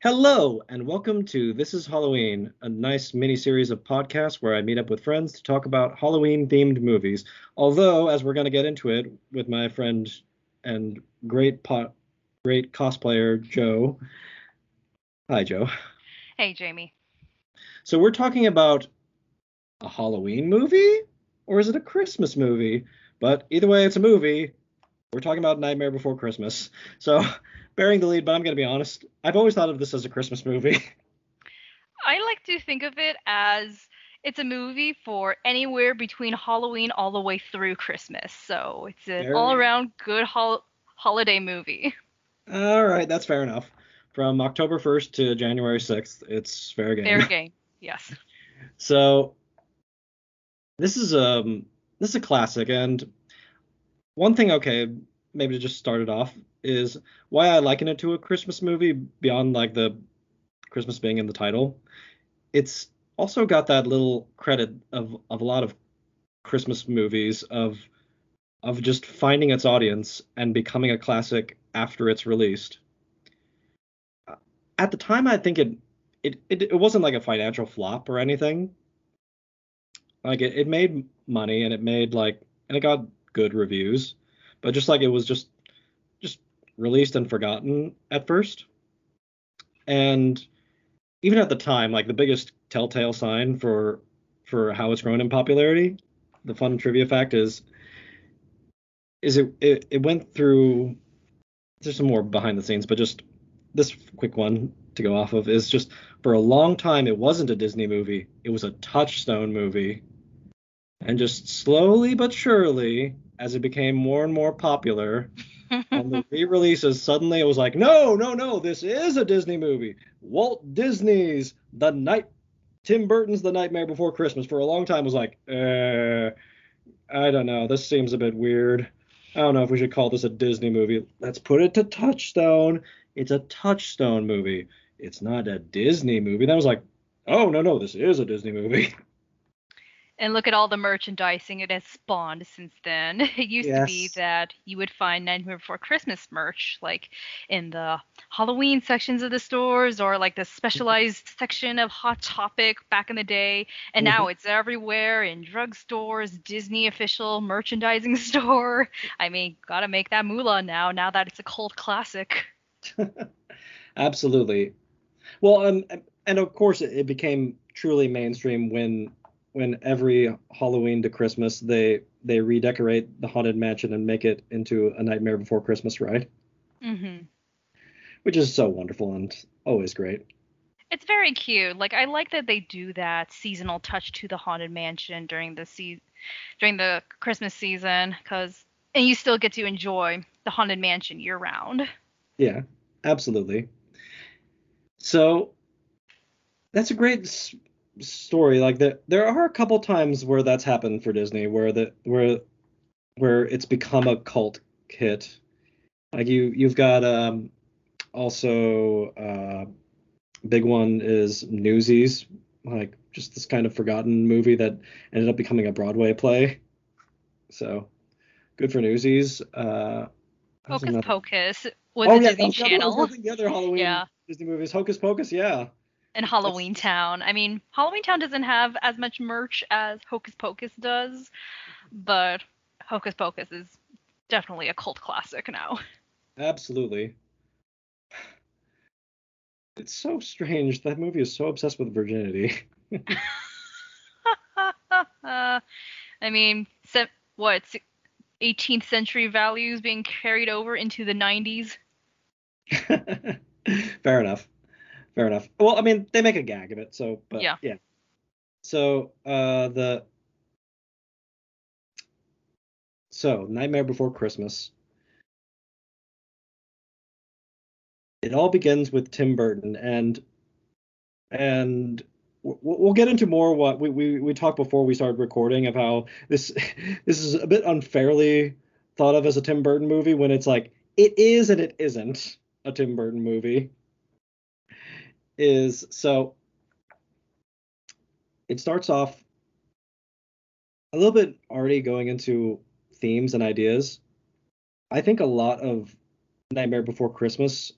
Hello, and welcome to This is Halloween, a nice mini series of podcasts where I meet up with friends to talk about Halloween themed movies. Although, as we're going to get into it with my friend and great pot, great cosplayer Joe. Hi, Joe. Hey, Jamie. So we're talking about a Halloween movie, or is it a Christmas movie? But either way, it's a movie. We're talking about Nightmare Before Christmas. So bearing the lead, but I'm going to be honest. I've always thought of this as a Christmas movie. I like to think of it as it's a movie for anywhere between Halloween all the way through Christmas. So it's an all around good hol- holiday movie. All right, that's fair enough. From October 1st to January 6th, it's fair game. Fair game, yes. So this is um this is a classic, and one thing, okay, maybe to just start it off, is why I liken it to a Christmas movie beyond like the Christmas being in the title. It's also got that little credit of of a lot of Christmas movies of of just finding its audience and becoming a classic after it's released. At the time, I think it it it, it wasn't like a financial flop or anything. Like it, it made money and it made like and it got good reviews, but just like it was just just released and forgotten at first. And even at the time, like the biggest telltale sign for for how it's grown in popularity, the fun trivia fact is is it it, it went through there's some more behind the scenes, but just this quick one to go off of is just for a long time it wasn't a Disney movie. It was a Touchstone movie. And just slowly but surely, as it became more and more popular, on the re-releases, suddenly it was like, no, no, no, this is a Disney movie. Walt Disney's The Night, Tim Burton's The Nightmare Before Christmas for a long time was like, uh, I don't know, this seems a bit weird. I don't know if we should call this a Disney movie. Let's put it to Touchstone. It's a Touchstone movie. It's not a Disney movie. That was like, oh no, no, this is a Disney movie. and look at all the merchandising it has spawned since then. It used yes. to be that you would find Nightmare Before Christmas merch, like in the Halloween sections of the stores or like the specialized section of Hot Topic back in the day. And mm-hmm. now it's everywhere in drugstores, Disney official merchandising store. I mean, gotta make that moolah now, now that it's a cult classic. Absolutely. Well, um, and of course, it became truly mainstream when when every Halloween to Christmas they they redecorate the haunted mansion and make it into a Nightmare Before Christmas ride. Mm-hmm. Which is so wonderful and always great. It's very cute. Like I like that they do that seasonal touch to the haunted mansion during the se- during the Christmas season cuz and you still get to enjoy the haunted mansion year round. Yeah, absolutely. So that's a great story like that there are a couple times where that's happened for disney where the where where it's become a cult hit like you you've got um also uh big one is newsies like just this kind of forgotten movie that ended up becoming a broadway play so good for newsies uh Hocus Pocus was oh, a yeah, Disney Channel. The other Halloween yeah. Disney movies, Hocus Pocus, yeah and Halloween Town. I mean, Halloween Town doesn't have as much merch as Hocus Pocus does, but Hocus Pocus is definitely a cult classic now. Absolutely. It's so strange. That movie is so obsessed with virginity. uh, I mean, se- what, 18th century values being carried over into the 90s? Fair enough fair enough. Well, I mean, they make a gag of it, so but yeah. yeah. So uh the so Nightmare Before Christmas. It all begins with Tim Burton and and we'll get into more what we, we, we talked before we started recording of how this this is a bit unfairly thought of as a Tim Burton movie when it's like it is and it isn't a Tim Burton movie is so it starts off a little bit already going into themes and ideas. I think a lot of Nightmare Before Christmas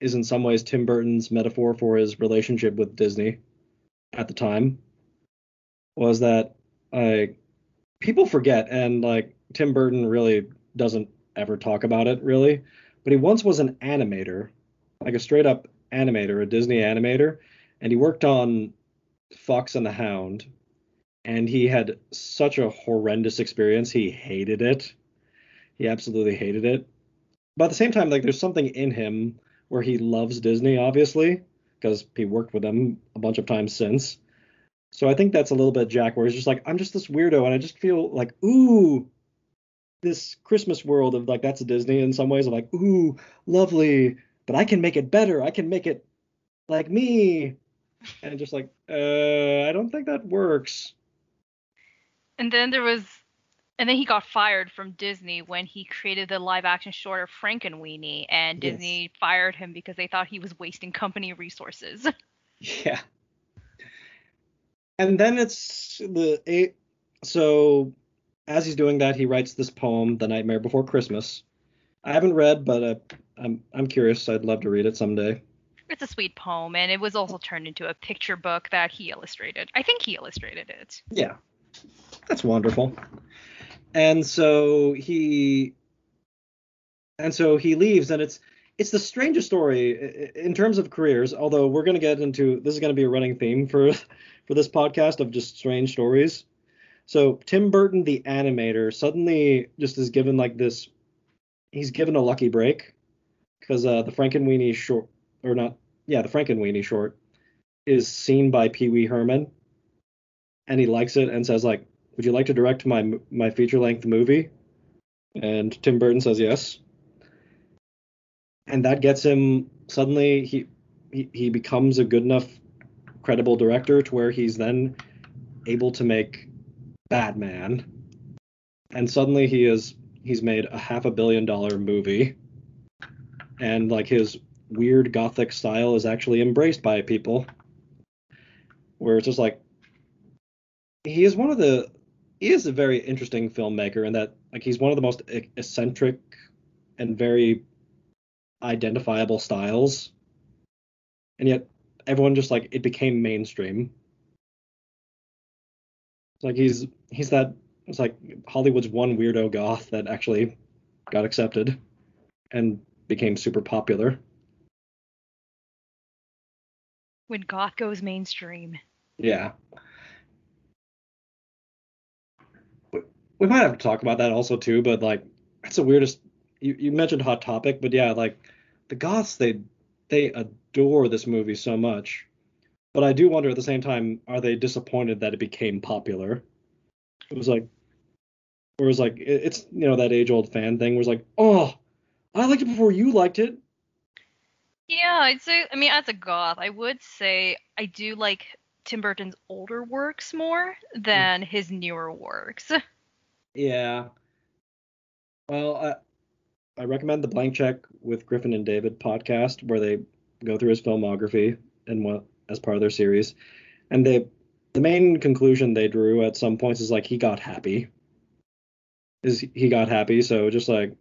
is in some ways Tim Burton's metaphor for his relationship with Disney at the time was that like people forget and like Tim Burton really doesn't ever talk about it really, but he once was an animator, like a straight up animator, a Disney animator, and he worked on Fox and the Hound and he had such a horrendous experience. He hated it. He absolutely hated it. But at the same time, like there's something in him where he loves Disney, obviously, because he worked with them a bunch of times since. So I think that's a little bit Jack, where he's just like, I'm just this weirdo, and I just feel like, ooh, this Christmas world of like that's Disney in some ways of like, ooh, lovely, but I can make it better. I can make it like me. And just like, uh, I don't think that works. And then there was and then he got fired from Disney when he created the live action short of Frankenweenie, and Disney yes. fired him because they thought he was wasting company resources. Yeah. And then it's the eight. So as he's doing that, he writes this poem, "The Nightmare Before Christmas." I haven't read, but uh, I'm I'm curious. I'd love to read it someday. It's a sweet poem, and it was also turned into a picture book that he illustrated. I think he illustrated it. Yeah, that's wonderful and so he and so he leaves and it's it's the strangest story in terms of careers although we're going to get into this is going to be a running theme for for this podcast of just strange stories so tim burton the animator suddenly just is given like this he's given a lucky break because uh, the frankenweenie short or not yeah the frankenweenie short is seen by pee-wee herman and he likes it and says like would you like to direct my my feature length movie? And Tim Burton says yes. And that gets him suddenly he he, he becomes a good enough credible director to where he's then able to make Batman. And suddenly he is he's made a half a billion dollar movie. And like his weird gothic style is actually embraced by people. Where it's just like he is one of the he is a very interesting filmmaker in that like he's one of the most eccentric and very identifiable styles. And yet everyone just like it became mainstream. It's like he's he's that it's like hollywood's one weirdo goth that actually got accepted. And became super popular when goth goes mainstream yeah we might have to talk about that also too, but like that's the weirdest. You, you mentioned Hot Topic, but yeah, like the Goths they they adore this movie so much, but I do wonder at the same time, are they disappointed that it became popular? It was like, it was like it, it's you know that age old fan thing was like, oh, I liked it before you liked it. Yeah, I'd say. I mean, as a goth, I would say I do like Tim Burton's older works more than his newer works. Yeah. Well, I, I recommend the Blank Check with Griffin and David podcast where they go through his filmography and what as part of their series, and they the main conclusion they drew at some points is like he got happy. Is he got happy? So just like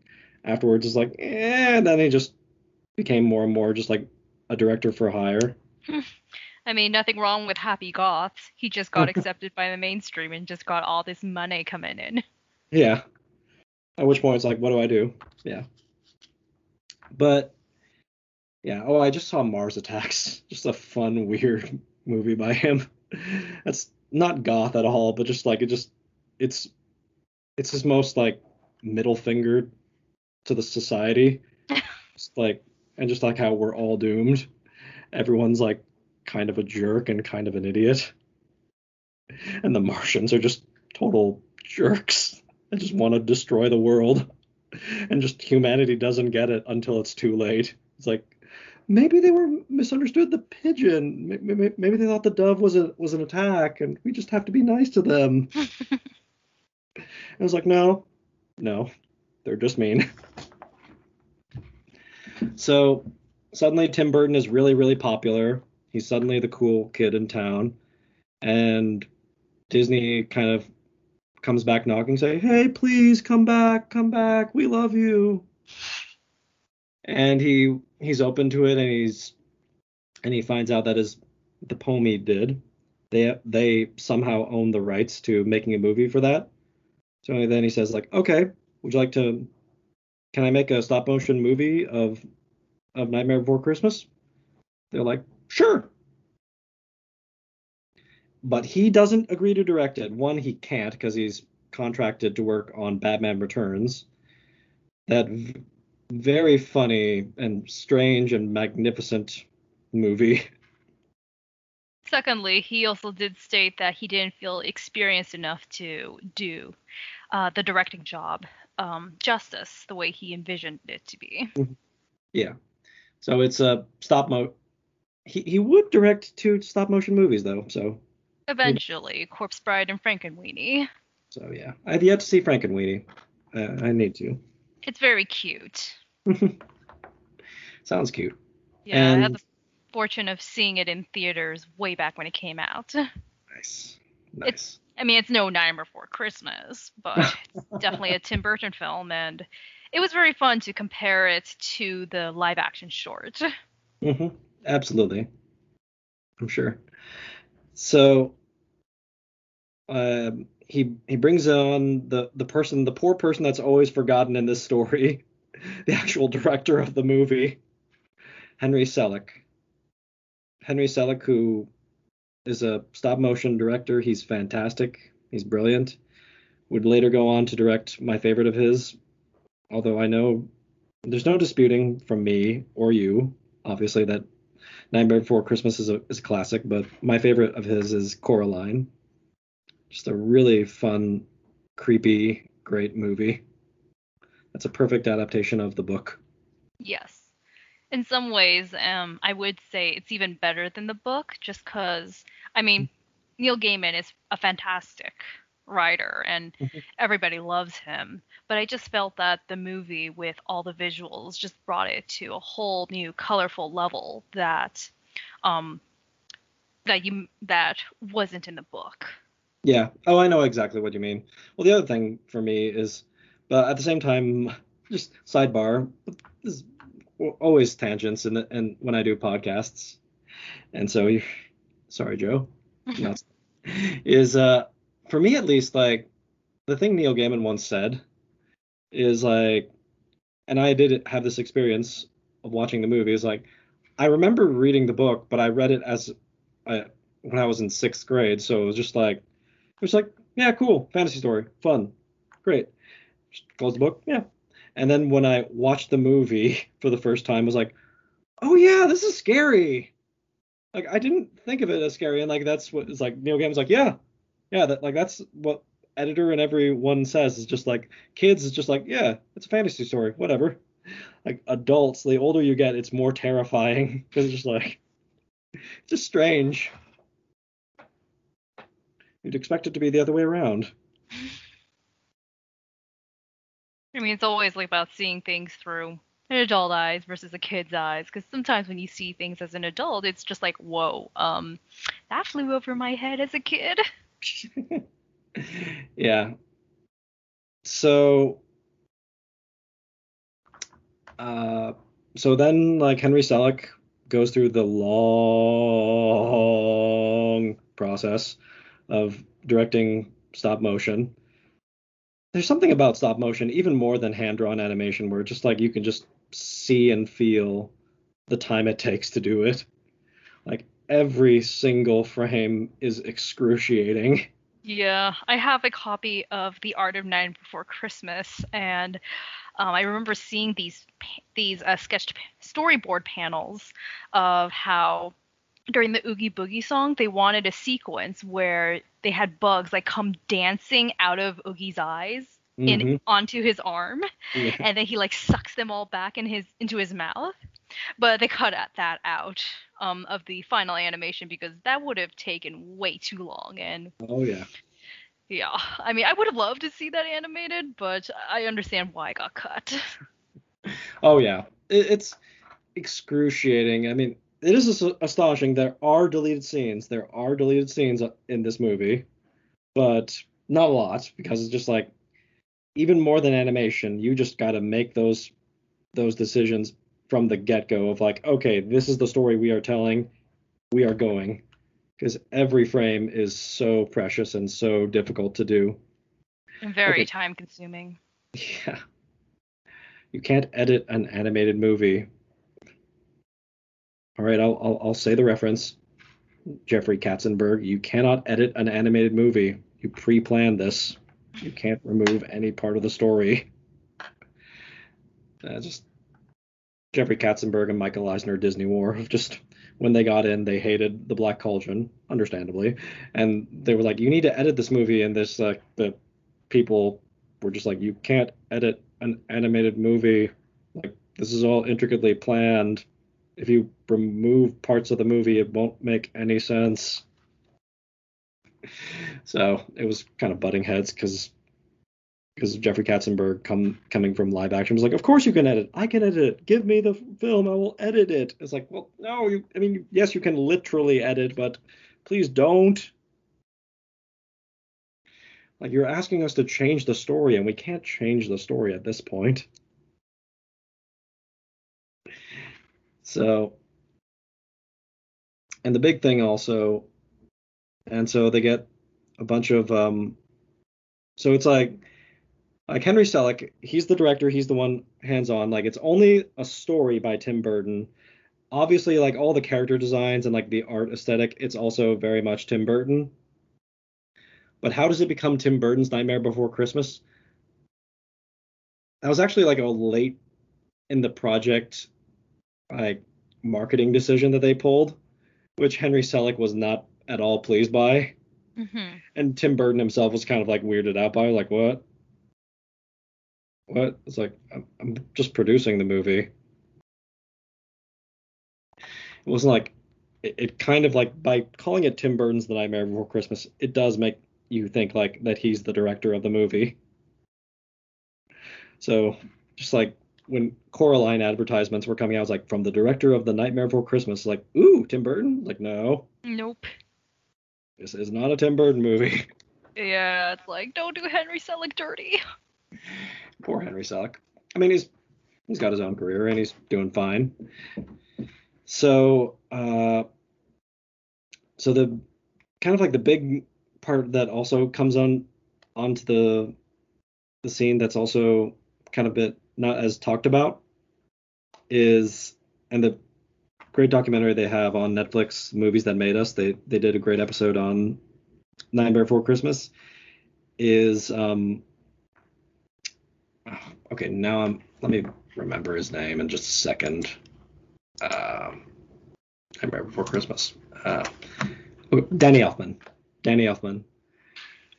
afterwards is like, eh, and then he just became more and more just like a director for hire. I mean, nothing wrong with Happy Goths. He just got accepted by the mainstream and just got all this money coming in. Yeah. At which point it's like, what do I do? Yeah. But yeah. Oh, I just saw Mars Attacks. Just a fun, weird movie by him. That's not goth at all, but just like it just it's it's his most like middle finger to the society. just like and just like how we're all doomed. Everyone's like kind of a jerk and kind of an idiot. And the Martians are just total jerks. I just want to destroy the world. And just humanity doesn't get it until it's too late. It's like maybe they were misunderstood the pigeon. Maybe, maybe they thought the dove was a was an attack, and we just have to be nice to them. I was like, no, no, they're just mean. so suddenly Tim Burton is really really popular. He's suddenly the cool kid in town, and Disney kind of comes back knocking, say, "Hey, please come back, come back. We love you." and he he's open to it, and he's and he finds out that his the poem he did, they they somehow own the rights to making a movie for that. So then he says like, okay, would you like to? Can I make a stop motion movie of of Nightmare Before Christmas? They're like, sure. But he doesn't agree to direct it. One, he can't because he's contracted to work on Batman Returns. That v- very funny and strange and magnificent movie. Secondly, he also did state that he didn't feel experienced enough to do uh, the directing job um, justice the way he envisioned it to be. Mm-hmm. Yeah. So it's a stop mo. He he would direct two stop motion movies though. So eventually, Corpse Bride and Frankenweenie. So yeah, I've yet to see Frankenweenie. Uh, I need to. It's very cute. Sounds cute. Yeah, and... I had the fortune of seeing it in theaters way back when it came out. Nice. Nice. It's I mean, it's no Nightmare Before Christmas, but it's definitely a Tim Burton film, and it was very fun to compare it to the live action short. Mm-hmm. Absolutely. I'm sure. So, um, he he brings on the the person, the poor person that's always forgotten in this story, the actual director of the movie, Henry Selick. Henry Selick, who is a stop motion director. He's fantastic. He's brilliant. Would later go on to direct my favorite of his, although I know there's no disputing from me or you, obviously, that Nightmare Before Christmas is a, is a classic, but my favorite of his is Coraline. Just a really fun, creepy, great movie. That's a perfect adaptation of the book. Yes in some ways, um, I would say it's even better than the book, just because I mean, Neil Gaiman is a fantastic writer and mm-hmm. everybody loves him. But I just felt that the movie, with all the visuals, just brought it to a whole new colorful level that, um, that you that wasn't in the book. Yeah. Oh, I know exactly what you mean. Well, the other thing for me is, but at the same time, just sidebar. This always tangents and and when I do podcasts. And so sorry Joe. is uh for me at least like the thing Neil Gaiman once said is like and I did have this experience of watching the movie is like I remember reading the book but I read it as I when I was in 6th grade so it was just like it was like yeah cool fantasy story fun great just close the book yeah and then when I watched the movie for the first time, I was like, oh yeah, this is scary. Like I didn't think of it as scary, and like that's what it's like. Neil Gaiman's like, yeah, yeah, that like that's what editor and everyone says is just like kids is just like, yeah, it's a fantasy story, whatever. Like adults, the older you get, it's more terrifying because it's just like it's just strange. You'd expect it to be the other way around. I mean, it's always like about seeing things through an adult eyes versus a kid's eyes. Because sometimes when you see things as an adult, it's just like, whoa, um, that flew over my head as a kid. yeah. So, uh, so then like Henry Selick goes through the long process of directing stop motion there's something about stop motion, even more than hand drawn animation, where just like you can just see and feel the time it takes to do it. Like every single frame is excruciating. Yeah, I have a copy of The Art of Nine Before Christmas, and um, I remember seeing these these uh, sketched storyboard panels of how during the Oogie Boogie song, they wanted a sequence where they had bugs like come dancing out of Oogie's eyes in mm-hmm. onto his arm, yeah. and then he like sucks them all back in his into his mouth. But they cut that out um, of the final animation because that would have taken way too long. And oh yeah, yeah. I mean, I would have loved to see that animated, but I understand why it got cut. oh yeah, it, it's excruciating. I mean, it is astonishing. There are deleted scenes. There are deleted scenes in this movie, but not a lot because it's just like even more than animation, you just got to make those those decisions from the get go of like, okay, this is the story we are telling, we are going, because every frame is so precious and so difficult to do. And very okay. time consuming. Yeah. You can't edit an animated movie. All right, I'll, I'll, I'll say the reference. Jeffrey Katzenberg, you cannot edit an animated movie. You pre-planned this. You can't remove any part of the story. Uh, just Jeffrey Katzenberg and Michael Eisner Disney War. of Just when they got in, they hated the Black Cauldron, understandably, and they were like, "You need to edit this movie." And this, uh, the people were just like, "You can't edit an animated movie. Like this is all intricately planned. If you remove parts of the movie, it won't make any sense." So it was kind of butting heads because because Jeffrey Katzenberg come coming from live action was like, of course you can edit. I can edit it. Give me the film. I will edit it. It's like, well, no. You, I mean, yes, you can literally edit, but please don't. Like you're asking us to change the story, and we can't change the story at this point. So, and the big thing also, and so they get a bunch of um, so it's like like Henry Selick, he's the director, he's the one hands on. Like it's only a story by Tim Burton. Obviously, like all the character designs and like the art aesthetic, it's also very much Tim Burton. But how does it become Tim Burton's Nightmare Before Christmas? That was actually like a late in the project like marketing decision that they pulled, which Henry Selick was not at all pleased by. Mm-hmm. And Tim Burton himself was kind of like weirded out by, like, what? what? It's like I'm, I'm just producing the movie. It wasn't like it, it, kind of like by calling it Tim Burton's The Nightmare Before Christmas, it does make you think like that he's the director of the movie. So just like when Coraline advertisements were coming out, I was like, from the director of The Nightmare Before Christmas, like, ooh, Tim Burton? Like, no. Nope. This is not a Tim Burton movie. Yeah, it's like, don't do Henry Selick dirty. Poor Henry Selick. I mean, he's he's got his own career and he's doing fine. So, uh, so the kind of like the big part that also comes on onto the the scene that's also kind of bit not as talked about is and the great documentary they have on Netflix movies that made us they they did a great episode on Nightmare Before Christmas is um okay, now I'm. Let me remember his name in just a second. Um, remember before Christmas. Uh, Danny Elfman. Danny Elfman.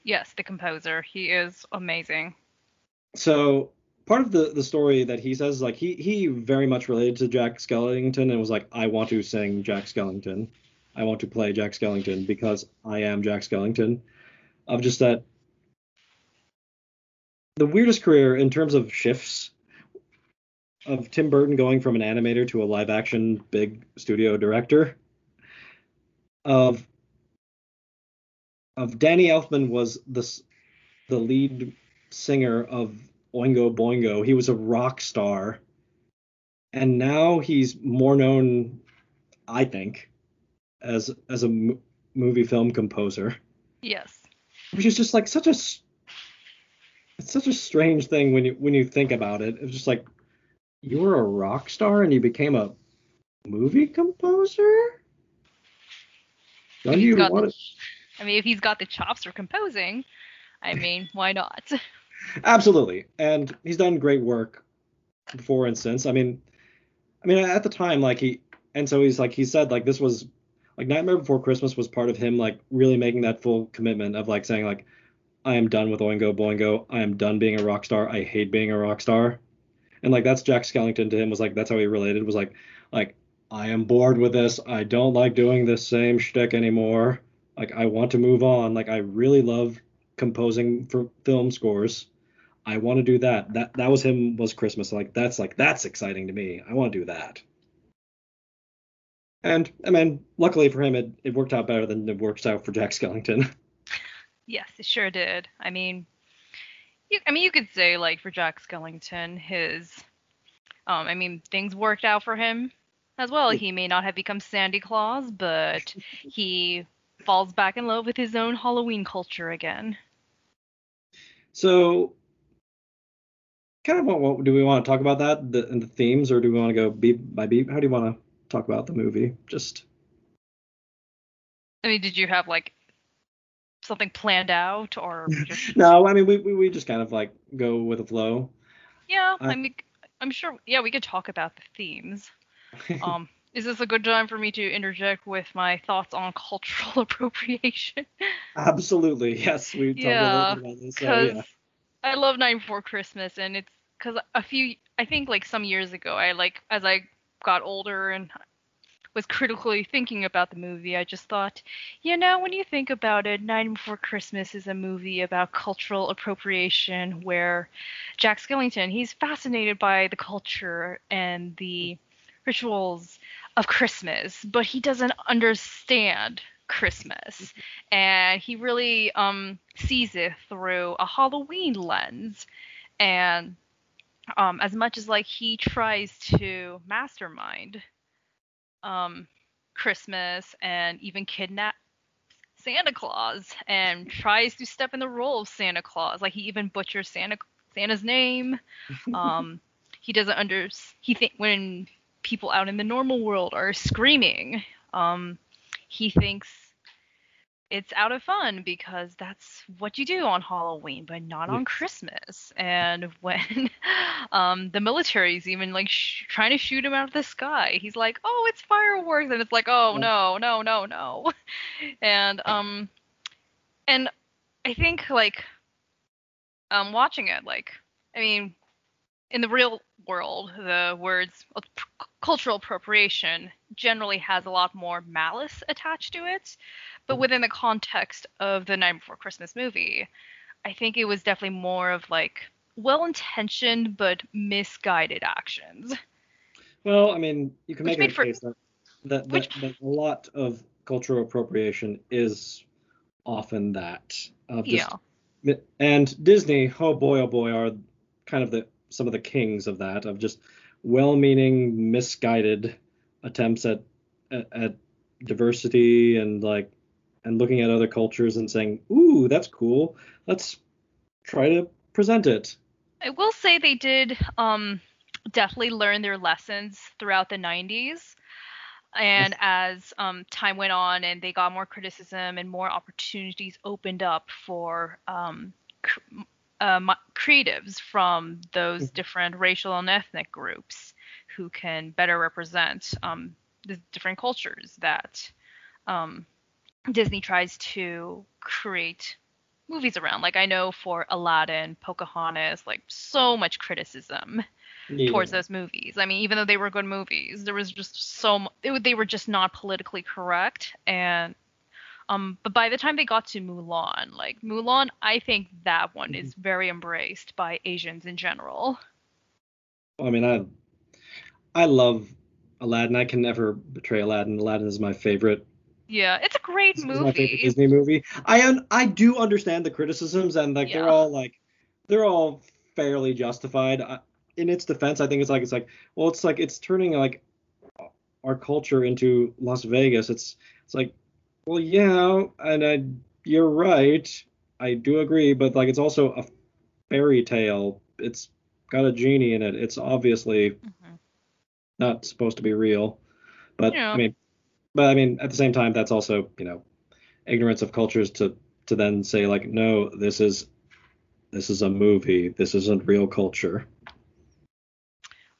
Yes, the composer. He is amazing. So part of the the story that he says is like he he very much related to Jack Skellington and was like I want to sing Jack Skellington. I want to play Jack Skellington because I am Jack Skellington. Of just that the weirdest career in terms of shifts of Tim Burton going from an animator to a live action big studio director. Of of Danny Elfman was the the lead singer of Oingo Boingo. He was a rock star, and now he's more known, I think, as as a m- movie film composer. Yes. Which is just like such a it's such a strange thing when you when you think about it. It's just like you were a rock star and you became a movie composer. Don't you want the, I mean, if he's got the chops for composing, I mean, why not? Absolutely, and he's done great work before and since. I mean, I mean, at the time, like he, and so he's like he said like this was like Nightmare Before Christmas was part of him like really making that full commitment of like saying like I am done with Oingo Boingo. I am done being a rock star. I hate being a rock star. And like that's Jack Skellington to him was like that's how he related was like like I am bored with this. I don't like doing this same shtick anymore. Like I want to move on. Like I really love composing for film scores. I want to do that. That that was him was Christmas. Like that's like that's exciting to me. I want to do that. And I mean, luckily for him, it, it worked out better than it works out for Jack Skellington. Yes, it sure did. I mean, you, I mean, you could say like for Jack Skellington, his Um, I mean, things worked out for him as well. He may not have become Sandy Claws, but he falls back in love with his own Halloween culture again. So, kind of what, what do we want to talk about that the, the themes, or do we want to go beat by beat? How do you want to talk about the movie? Just. I mean, did you have like something planned out, or? Just... no, I mean we, we we just kind of like go with the flow. Yeah, I, I mean, I'm sure. Yeah, we could talk about the themes. Um, is this a good time for me to interject with my thoughts on cultural appropriation? Absolutely, yes. We yeah, because yeah. I love Night Before Christmas, and it's because a few, I think like some years ago, I like as I got older and was critically thinking about the movie, I just thought, you know, when you think about it, Night Before Christmas is a movie about cultural appropriation where Jack Skellington, he's fascinated by the culture and the rituals of Christmas, but he doesn't understand Christmas. And he really um, sees it through a Halloween lens. And um, as much as like he tries to mastermind um, Christmas and even kidnap Santa Claus and tries to step in the role of Santa Claus. Like he even butchers Santa Santa's name. Um, he doesn't under he think when people out in the normal world are screaming, um, he thinks it's out of fun because that's what you do on Halloween, but not on Christmas. And when um, the military is even like sh- trying to shoot him out of the sky, he's like, "Oh, it's fireworks," and it's like, "Oh no, no, no, no," and um, and I think like um, watching it, like, I mean, in the real world, the words cultural appropriation generally has a lot more malice attached to it. But mm-hmm. within the context of the Night Before Christmas movie, I think it was definitely more of like well intentioned but misguided actions. Well, I mean, you can make a for, case that, that, which, that, that, a lot of cultural appropriation is often that. Of just, yeah. And Disney, oh boy, oh boy, are kind of the some of the kings of that of just well-meaning misguided attempts at, at, at diversity and like and looking at other cultures and saying ooh that's cool. Let's try to present it. I will say they did um definitely learn their lessons throughout the 90s and as um, time went on and they got more criticism and more opportunities opened up for um, uh, creatives from those mm-hmm. different racial and ethnic groups who can better represent um, the different cultures that um, Disney tries to create movies around. Like I know for Aladdin, Pocahontas, like so much criticism yeah. towards those movies. I mean, even though they were good movies, there was just so it, they were just not politically correct and um, but by the time they got to Mulan, like Mulan, I think that one is mm-hmm. very embraced by Asians in general. I mean, I I love Aladdin. I can never betray Aladdin. Aladdin is my favorite. Yeah, it's a great it's movie. my favorite Disney movie. I un- I do understand the criticisms and like yeah. they're all like they're all fairly justified. I, in its defense, I think it's like it's like well, it's like it's turning like our culture into Las Vegas. It's it's like well, yeah, and I, you're right. I do agree, but like it's also a fairy tale. It's got a genie in it. It's obviously mm-hmm. not supposed to be real. But yeah. I mean, but I mean, at the same time, that's also you know ignorance of cultures to to then say like, no, this is this is a movie. This isn't real culture.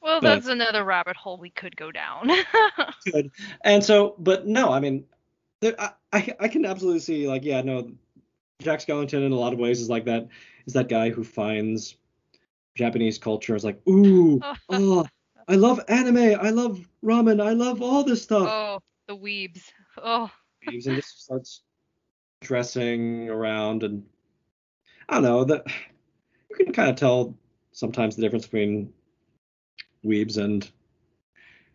Well, but, that's another rabbit hole we could go down. And so, but no, I mean, I, I, I can absolutely see like yeah no Jack Skellington in a lot of ways is like that is that guy who finds Japanese culture is like ooh oh I love anime I love ramen I love all this stuff. Oh the weebs. Oh. Weebs and just starts dressing around and I don't know that you can kind of tell sometimes the difference between weebs and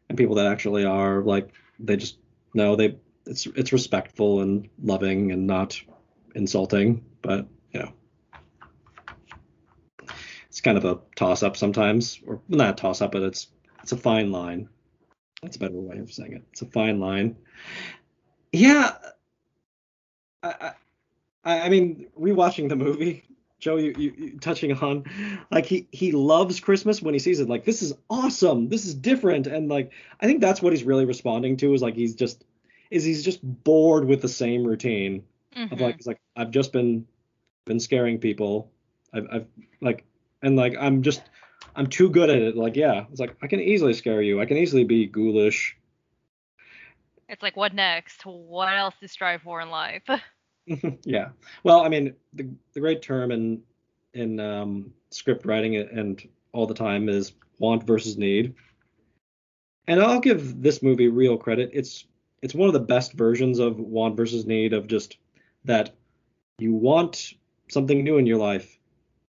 and people that actually are like they just no they it's it's respectful and loving and not insulting, but you know, it's kind of a toss up sometimes, or not a toss up, but it's it's a fine line. That's a better way of saying it. It's a fine line. Yeah. I, I, I mean, rewatching the movie, Joe, you, you, you, touching on, like he he loves Christmas when he sees it. Like this is awesome. This is different, and like I think that's what he's really responding to is like he's just is he's just bored with the same routine mm-hmm. of like it's like I've just been been scaring people. I've, I've like and like I'm just I'm too good at it. Like yeah, it's like I can easily scare you. I can easily be ghoulish. It's like what next? What else to strive for in life? yeah. Well, I mean, the the great term in in um, script writing and all the time is want versus need. And I'll give this movie real credit. It's it's one of the best versions of want versus need of just that you want something new in your life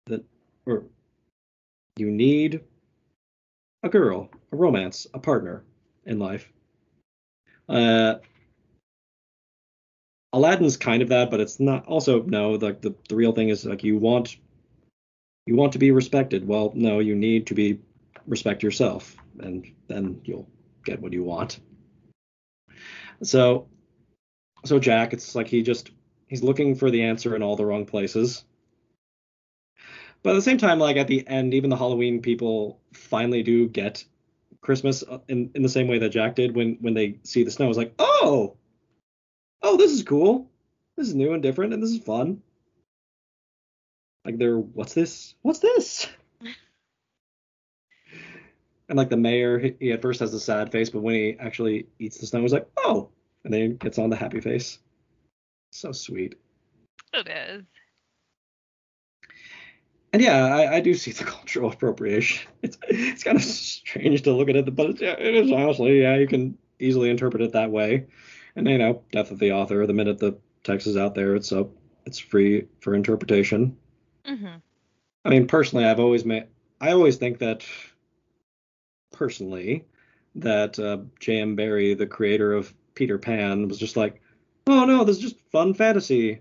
that or you need a girl, a romance, a partner in life. Uh, Aladdin's kind of that, but it's not. Also, no. Like the, the real thing is like you want you want to be respected. Well, no, you need to be respect yourself, and then you'll get what you want. So, so Jack, it's like he just he's looking for the answer in all the wrong places. But at the same time, like at the end, even the Halloween people finally do get Christmas uh, in in the same way that Jack did when when they see the snow. It's like, oh, oh, this is cool. This is new and different, and this is fun. Like they're, what's this? What's this? And like the mayor, he, he, at first has a sad face, but when he actually eats the snow, he's like, oh, and then gets on the happy face. So sweet. It is. And yeah, I, I do see the cultural appropriation. It's it's kind of strange to look at it, but it's, yeah, it is honestly, yeah, you can easily interpret it that way and you know, death of the author. The minute the text is out there, it's up, it's free for interpretation. Mm-hmm. I mean, personally, I've always made, I always think that, personally, that uh, J.M. Barrie, the creator of Peter Pan, was just like, oh no, this is just fun fantasy,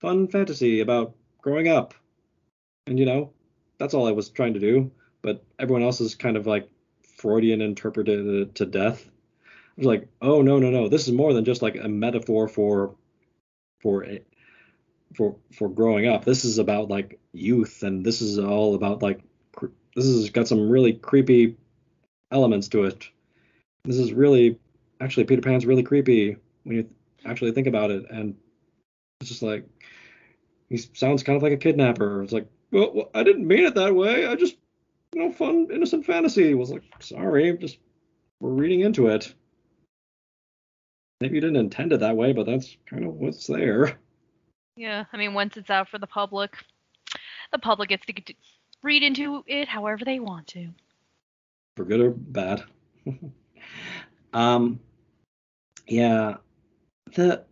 fun fantasy about growing up, and you know, that's all I was trying to do. But everyone else is kind of like Freudian interpreted it to death I was like, oh no no no, this is more than just like a metaphor for for a, for for growing up. This is about like youth, and this is all about like this has got some really creepy elements to it. This is really actually Peter Pan's really creepy when you actually think about it, and it's just like he sounds kind of like a kidnapper. It's like, well, well I didn't mean it that way. I just you know, fun innocent fantasy. was like, sorry, just we're reading into it maybe you didn't intend it that way, but that's kind of what's there. Yeah, I mean, once it's out for the public, the public gets to read into it however they want to. For good or bad. um, yeah, the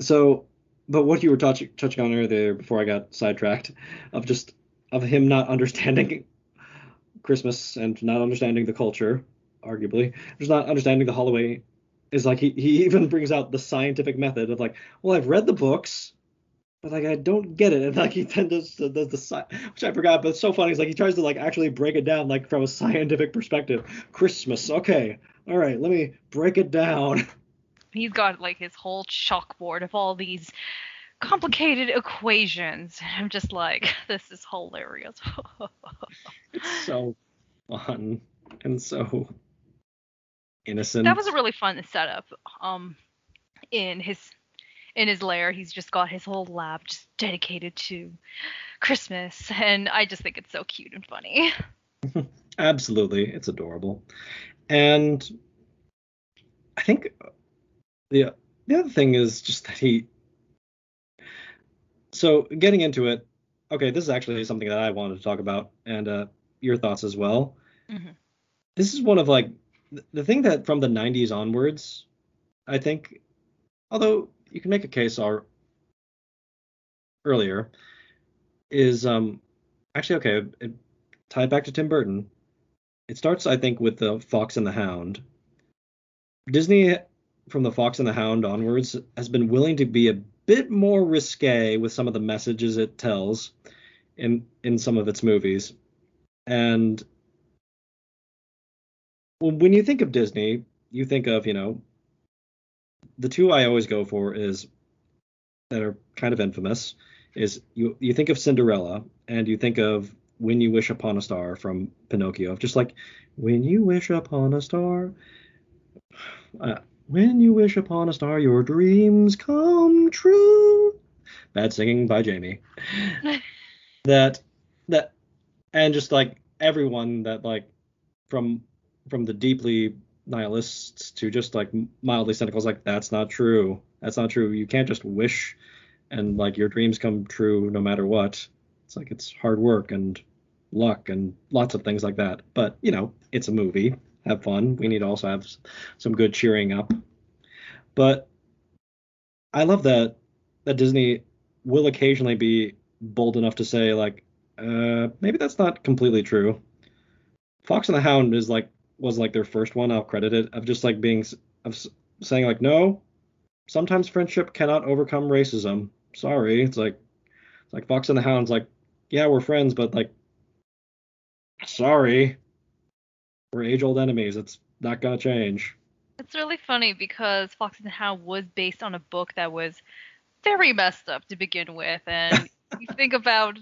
so, but what you were touching touching on earlier before I got sidetracked, of just of him not understanding Christmas and not understanding the culture arguably, just not understanding the Holloway is like he, he even brings out the scientific method of like, well, I've read the books, but like I don't get it, and like he then does the, the, the which I forgot, but it's so funny. He's like he tries to like actually break it down like from a scientific perspective. Christmas, okay, all right, let me break it down. He's got like his whole chalkboard of all these complicated equations. I'm just like, this is hilarious. it's so fun and so innocent. That was a really fun setup. Um, in his in his lair, he's just got his whole lab just dedicated to Christmas, and I just think it's so cute and funny. Absolutely, it's adorable, and I think the the other thing is just that he. So getting into it, okay, this is actually something that I wanted to talk about, and uh, your thoughts as well. Mm-hmm. This is one of like the thing that from the 90s onwards, I think, although you can make a case or earlier, is um actually okay. It, tied back to Tim Burton. It starts, I think, with the Fox and the Hound. Disney, from the Fox and the Hound onwards, has been willing to be a bit more risque with some of the messages it tells in in some of its movies. And when you think of Disney, you think of, you know, the two I always go for is that are kind of infamous is you you think of Cinderella and you think of When You Wish Upon a Star from Pinocchio, just like When you wish upon a star, uh, when you wish upon a star, your dreams come true. Bad singing by Jamie. that that and just like everyone that like from from the deeply nihilists to just like mildly cynical is like that's not true. That's not true. You can't just wish and like your dreams come true no matter what. It's like it's hard work and luck and lots of things like that. But you know, it's a movie. Have fun. We need to also have some good cheering up. But I love that that Disney will occasionally be bold enough to say like, uh, maybe that's not completely true. Fox and the Hound is like was like their first one. I'll credit it of just like being of saying like, no, sometimes friendship cannot overcome racism. Sorry, it's like it's like Fox and the Hound's like, yeah, we're friends, but like, sorry, we're age old enemies. It's not gonna change. It's really funny because Fox and the Hound was based on a book that was very messed up to begin with, and you think about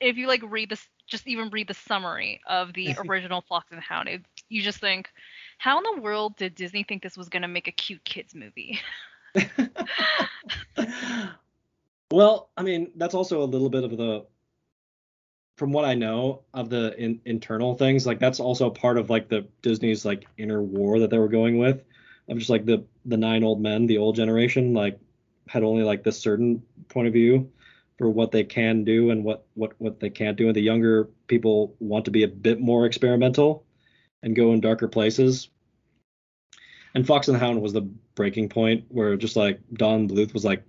if you like read this, just even read the summary of the original Fox and the Hound, it, you just think, how in the world did Disney think this was gonna make a cute kids movie? well, I mean, that's also a little bit of the from what I know of the in, internal things, like that's also part of like the Disney's like inner war that they were going with, of just like the the nine old men, the old generation, like had only like this certain point of view for what they can do and what what what they can't do, and the younger people want to be a bit more experimental and go in darker places. And Fox and the Hound was the breaking point where just like Don Bluth was like,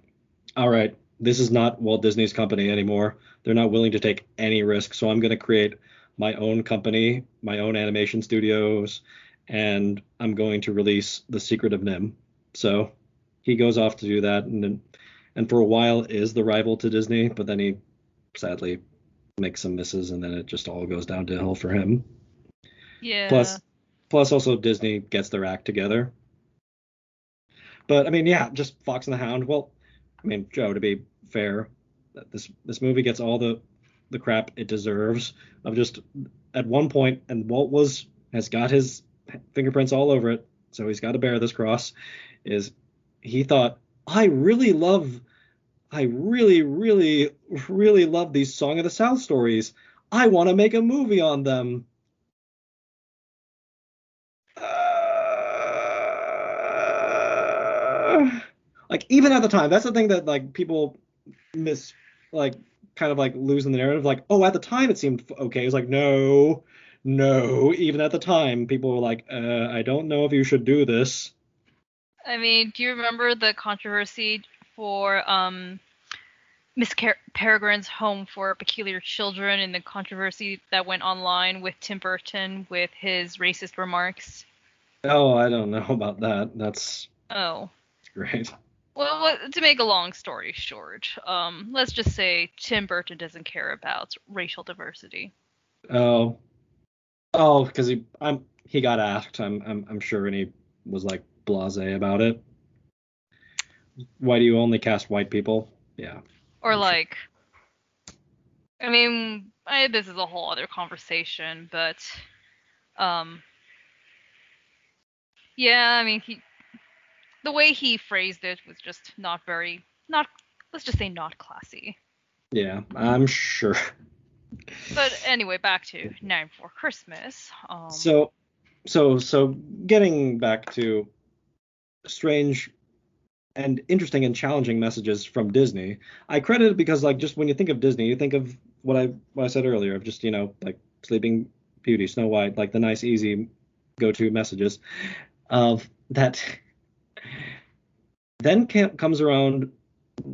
all right, this is not Walt Disney's company anymore. They're not willing to take any risk. So I'm going to create my own company, my own animation studios, and I'm going to release The Secret of NIMH. So he goes off to do that, and and for a while is the rival to Disney, but then he sadly makes some misses, and then it just all goes down to hell for him. Yeah. Plus, plus also Disney gets their act together. But I mean, yeah, just Fox and the Hound. Well, I mean, Joe, to be fair, this this movie gets all the the crap it deserves. Of just at one point, and Walt was has got his fingerprints all over it, so he's got to bear this cross. Is he thought I really love, I really, really, really love these Song of the South stories. I want to make a movie on them. Like even at the time, that's the thing that like people miss, like kind of like losing the narrative. Like, oh, at the time it seemed okay. It's like no, no. Even at the time, people were like, uh, I don't know if you should do this. I mean, do you remember the controversy for um, Miss Car- Peregrine's Home for Peculiar Children and the controversy that went online with Tim Burton with his racist remarks? Oh, I don't know about that. That's oh, great. Well, to make a long story short, um, let's just say Tim Burton doesn't care about racial diversity. Oh, oh, because he, I'm, he got asked. I'm, I'm, I'm sure, and he was like blasé about it. Why do you only cast white people? Yeah. Or I'm like, sure. I mean, I, this is a whole other conversation, but, um, yeah, I mean, he the way he phrased it was just not very not let's just say not classy. Yeah, I'm sure. But anyway, back to Nine Before Christmas. Um, so, so, so getting back to strange and interesting and challenging messages from Disney, I credit it because like just when you think of Disney, you think of what I what I said earlier of just you know like Sleeping Beauty, Snow White, like the nice easy go-to messages of that then comes around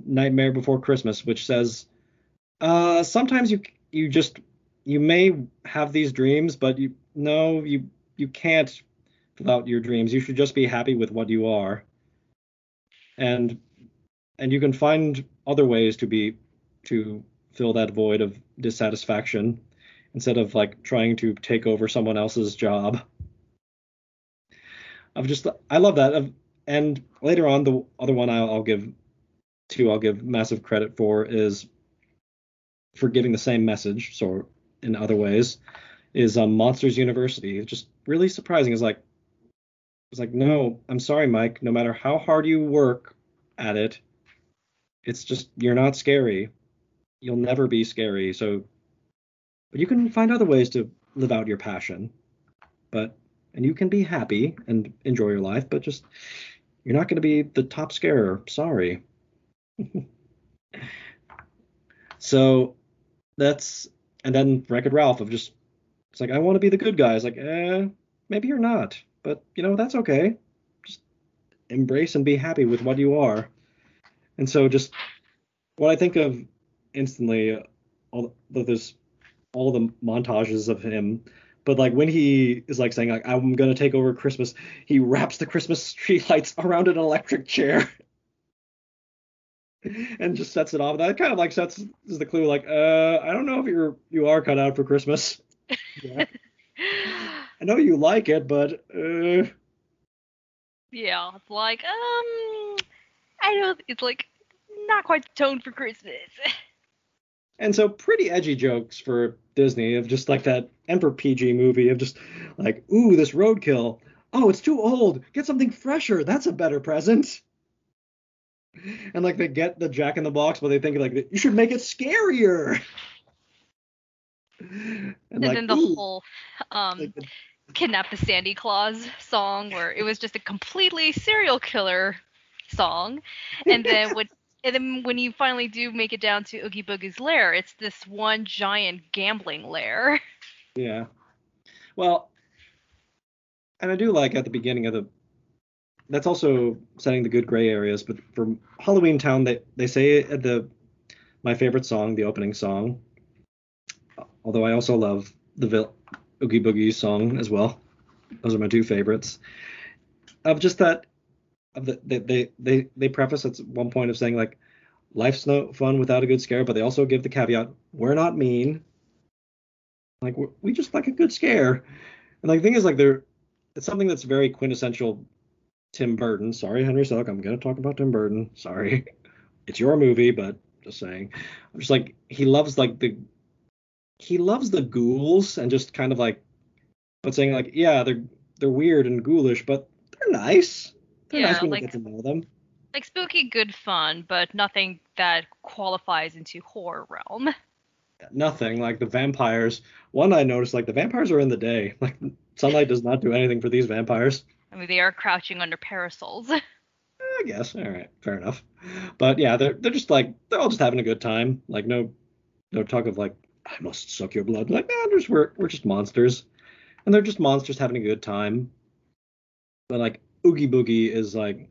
Nightmare Before Christmas, which says, uh, sometimes you you just you may have these dreams, but you no you you can't without your dreams. You should just be happy with what you are. And and you can find other ways to be to fill that void of dissatisfaction. instead of like trying to take over someone else's job. I've just I love that. And later on, the other one I'll, I'll give to I'll give massive credit for is for giving the same message. So in other ways, is um, Monsters University. It's just really surprising. It's like it's like no, I'm sorry, Mike. No matter how hard you work at it, it's just you're not scary. You'll never be scary. So, but you can find other ways to live out your passion. But and you can be happy and enjoy your life, but just you're not going to be the top scarer. Sorry. so that's and then Wreck-It Ralph of just it's like I want to be the good guy. It's like, eh, maybe you're not, but you know that's okay. Just embrace and be happy with what you are. And so just what I think of instantly, all the, there's all the montages of him but like when he is like saying like I'm gonna take over Christmas, he wraps the Christmas tree lights around an electric chair and just sets it off. That kind of like sets is the clue like uh I don't know if you're you are cut out for Christmas. Yeah. I know you like it, but uh yeah, it's like um I know it's like not quite the tone for Christmas. And so pretty edgy jokes for Disney of just like that Emperor PG movie of just like, ooh, this roadkill. Oh, it's too old. Get something fresher. That's a better present. And like they get the Jack in the Box, but they think like you should make it scarier. And, and like, then the ooh. whole um, like the, kidnap the Sandy Claws song, where it was just a completely serial killer song, and then would and then when you finally do make it down to Oogie Boogie's lair, it's this one giant gambling lair. Yeah. Well, and I do like at the beginning of the. That's also setting the good gray areas, but for Halloween Town, they they say the my favorite song, the opening song. Although I also love the vil- Oogie Boogie song as well. Those are my two favorites. Of just that they, they they they preface at one point of saying like life's no fun without a good scare, but they also give the caveat we're not mean. Like we just like a good scare, and like the thing is like they're it's something that's very quintessential Tim Burton. Sorry, Henry Selick, I'm gonna talk about Tim Burton. Sorry, it's your movie, but just saying. I'm just like he loves like the he loves the ghouls and just kind of like but saying like yeah they're they're weird and ghoulish, but they're nice. They're yeah, nice when like, you get to know them. Like spooky, good fun, but nothing that qualifies into horror realm. Nothing like the vampires. One I noticed, like the vampires are in the day. Like sunlight does not do anything for these vampires. I mean, they are crouching under parasols. I guess. All right, fair enough. But yeah, they're they're just like they're all just having a good time. Like no no talk of like I must suck your blood. Like nah, just we're we're just monsters, and they're just monsters having a good time. But like Oogie Boogie is like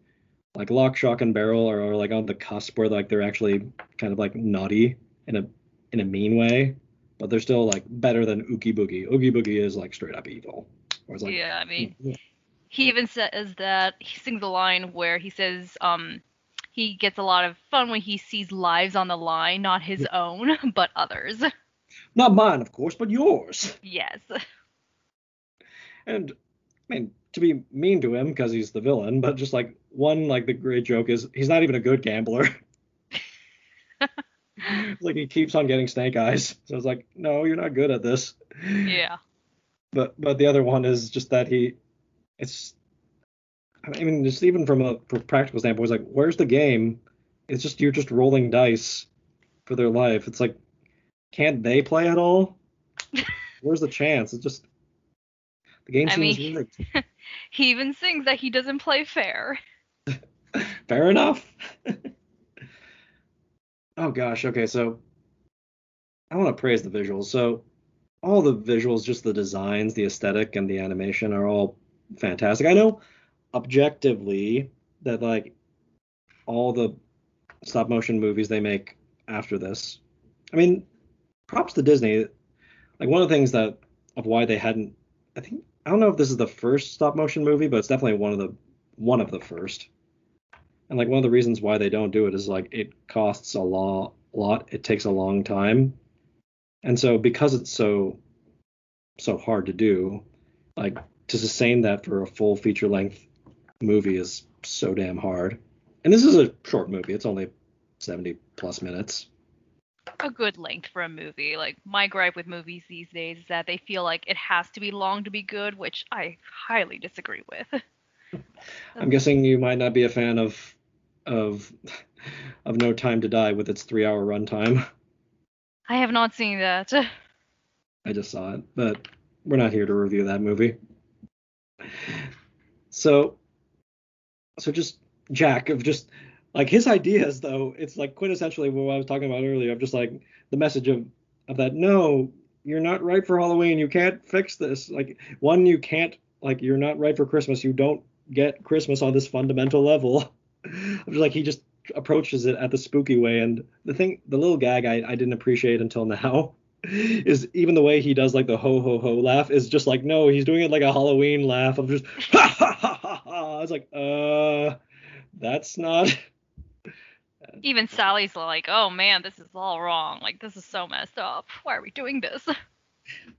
like Lock, Shock, and Barrel are, are like on the cusp where like they're actually kind of like naughty in a in a mean way, but they're still like better than Oogie Boogie. Oogie Boogie is like straight up evil. Like, yeah, I mean, yeah. he even says that he sings a line where he says um he gets a lot of fun when he sees lives on the line, not his yeah. own, but others. Not mine, of course, but yours. Yes. And I mean, to be mean to him because he's the villain, but just like one, like the great joke is he's not even a good gambler. like he keeps on getting snake eyes. So it's like, no, you're not good at this. Yeah. But but the other one is just that he, it's, I mean, just even from a from practical standpoint, it's like, where's the game? It's just you're just rolling dice for their life. It's like, can't they play at all? Where's the chance? It's just the game I seems mean, rigged. he even sings that he doesn't play fair. fair enough. oh gosh, okay, so I want to praise the visuals. So all the visuals, just the designs, the aesthetic, and the animation are all fantastic. I know objectively that like all the stop motion movies they make after this. I mean, props to Disney. Like one of the things that of why they hadn't I think I don't know if this is the first stop motion movie, but it's definitely one of the one of the first. And like one of the reasons why they don't do it is like it costs a lot lot, it takes a long time. And so because it's so so hard to do. Like to sustain that for a full feature length movie is so damn hard. And this is a short movie. It's only 70 plus minutes. A good length for a movie. Like my gripe with movies these days is that they feel like it has to be long to be good, which I highly disagree with. I'm guessing you might not be a fan of of of No Time to Die with its three hour runtime. I have not seen that. I just saw it, but we're not here to review that movie. So, so just Jack of just like his ideas though, it's like quintessentially what I was talking about earlier of just like the message of of that no, you're not right for Halloween. You can't fix this. Like one, you can't like you're not right for Christmas. You don't get Christmas on this fundamental level. I'm just like he just approaches it at the spooky way. And the thing, the little gag I, I didn't appreciate until now is even the way he does like the ho ho ho laugh is just like no, he's doing it like a Halloween laugh of just ha ha ha ha ha. I was like, uh, that's not. Even Sally's like, oh man, this is all wrong. Like this is so messed up. Why are we doing this?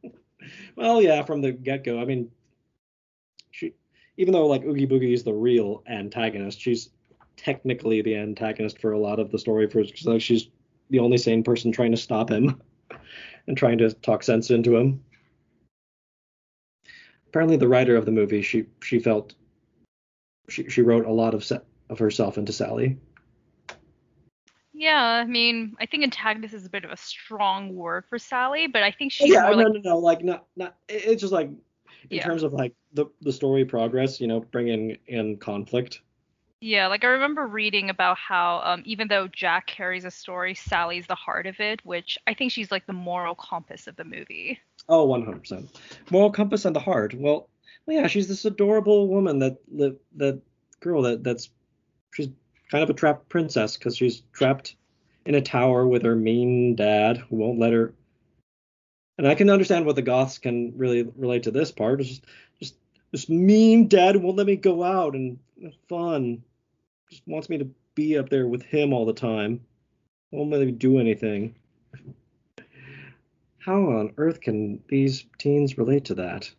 well, yeah, from the get go. I mean, she, even though like Oogie Boogie is the real antagonist, she's technically the antagonist for a lot of the story for like she's the only sane person trying to stop him and trying to talk sense into him. Apparently, the writer of the movie she she felt she she wrote a lot of se- of herself into Sally. Yeah, I mean, I think antagonist is a bit of a strong word for Sally, but I think she's yeah, no, like no, no, like not not. It's just like in Yeah. terms of like the the story progress, you know, bringing in conflict. Yeah, like I remember reading about how um, even though Jack carries a story, Sally's the heart of it, which I think she's like the moral compass of the movie. Oh, 100%. Moral compass and the heart. Well, well, yeah, she's this adorable woman that that, that girl that that's she's kind of a trapped princess because she's trapped in a tower with her mean dad who won't let her. And I can understand what the goths can really relate to this part. It's just just this mean dad won't let me go out and fun. Just wants me to be up there with him all the time. Won't let me do anything. How on earth can these teens relate to that?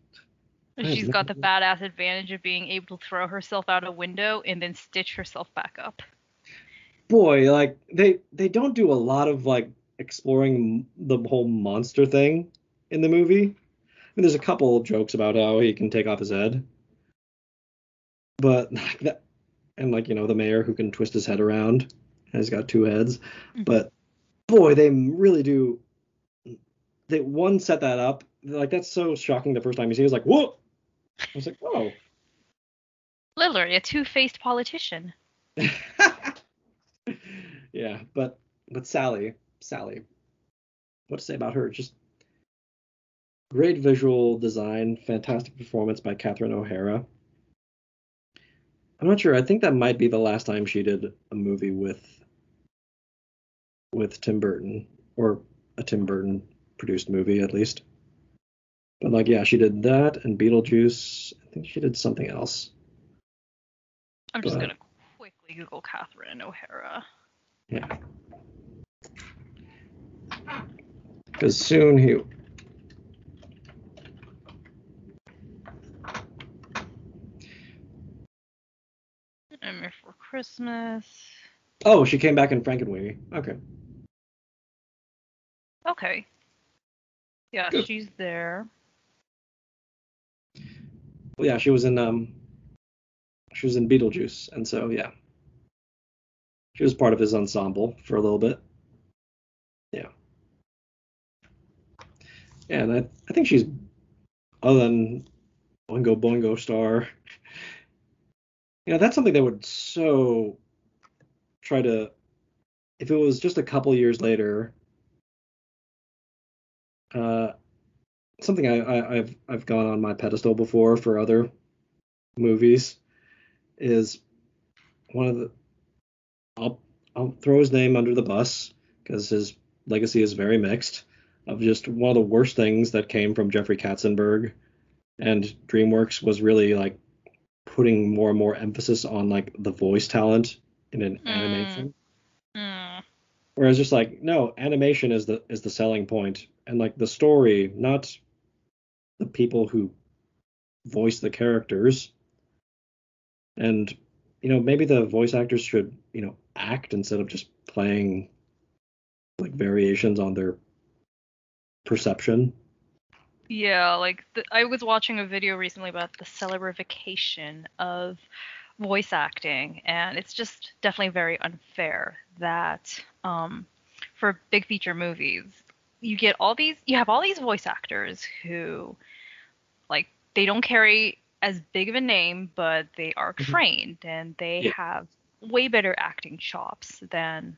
Have got the badass advantage of being able to throw herself out a window and then stitch herself back up. Boy, like they they don't do a lot of like exploring the whole monster thing in the movie. I mean, there's a couple jokes about how he can take off his head, but like that, and like you know the mayor who can twist his head around, and he's got two heads. Mhm. But boy, they really do. They one set that up like that's so shocking the first time you see. it. It was like whoa. I was like whoa. Literally, a two-faced politician. yeah, but but Sally, Sally, what to say about her? Just great visual design, fantastic performance by Catherine O'Hara. I'm not sure. I think that might be the last time she did a movie with with Tim Burton or a Tim Burton produced movie at least. But like yeah, she did that and Beetlejuice. I think she did something else. I'm just But- gonna quickly Google Catherine O'Hara. Yeah. Because soon he. Nightmare for Christmas. Oh, she came back in Frankenweenie. Okay. Okay. Yeah, Good. she's there. Yeah, she was in um. She was in Beetlejuice, and so yeah. She was part of his ensemble for a little bit. Yeah. Yeah, and I, I think she's other than Oingo Boingo Star. You know, that's something that would so try to if it was just a couple years later. Uh, something I, I, I've I've gone on my pedestal before for other movies is one of the I'll I'll throw his name under the bus because his legacy is very mixed of just one of the worst things that came from Jeffrey Katzenberg and DreamWorks was really like putting more and more emphasis on like the voice talent in an Mm. animation. Hmm. Whereas just like no, animation is the is the selling point, and like the story, not the people who voice the characters. And you know, maybe the voice actors should, you know, act instead of just playing like variations on their perception. Yeah, like the, I was watching a video recently about the celebrification of voice acting, and it's just definitely very unfair that um, for big feature movies, you get all these, you have all these voice actors who, like, they don't carry as big of a name, but they are mm-hmm. trained and they yeah. have way better acting chops than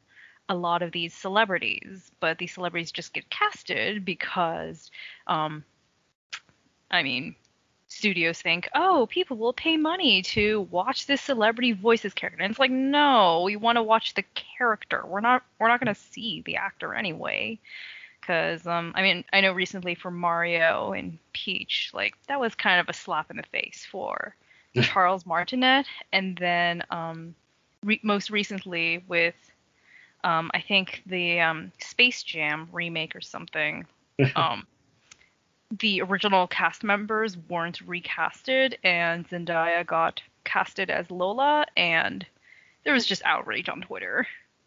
a lot of these celebrities. But these celebrities just get casted because, um, I mean, studios think, oh, people will pay money to watch this celebrity voice this character. And it's like, no, we want to watch the character. We're not we're not gonna see the actor anyway. Cause um I mean I know recently for Mario and Peach, like that was kind of a slap in the face for Charles Martinet, and then um re- most recently with um I think the um Space Jam remake or something. um the original cast members weren't recasted, and Zendaya got casted as Lola, and there was just outrage on Twitter.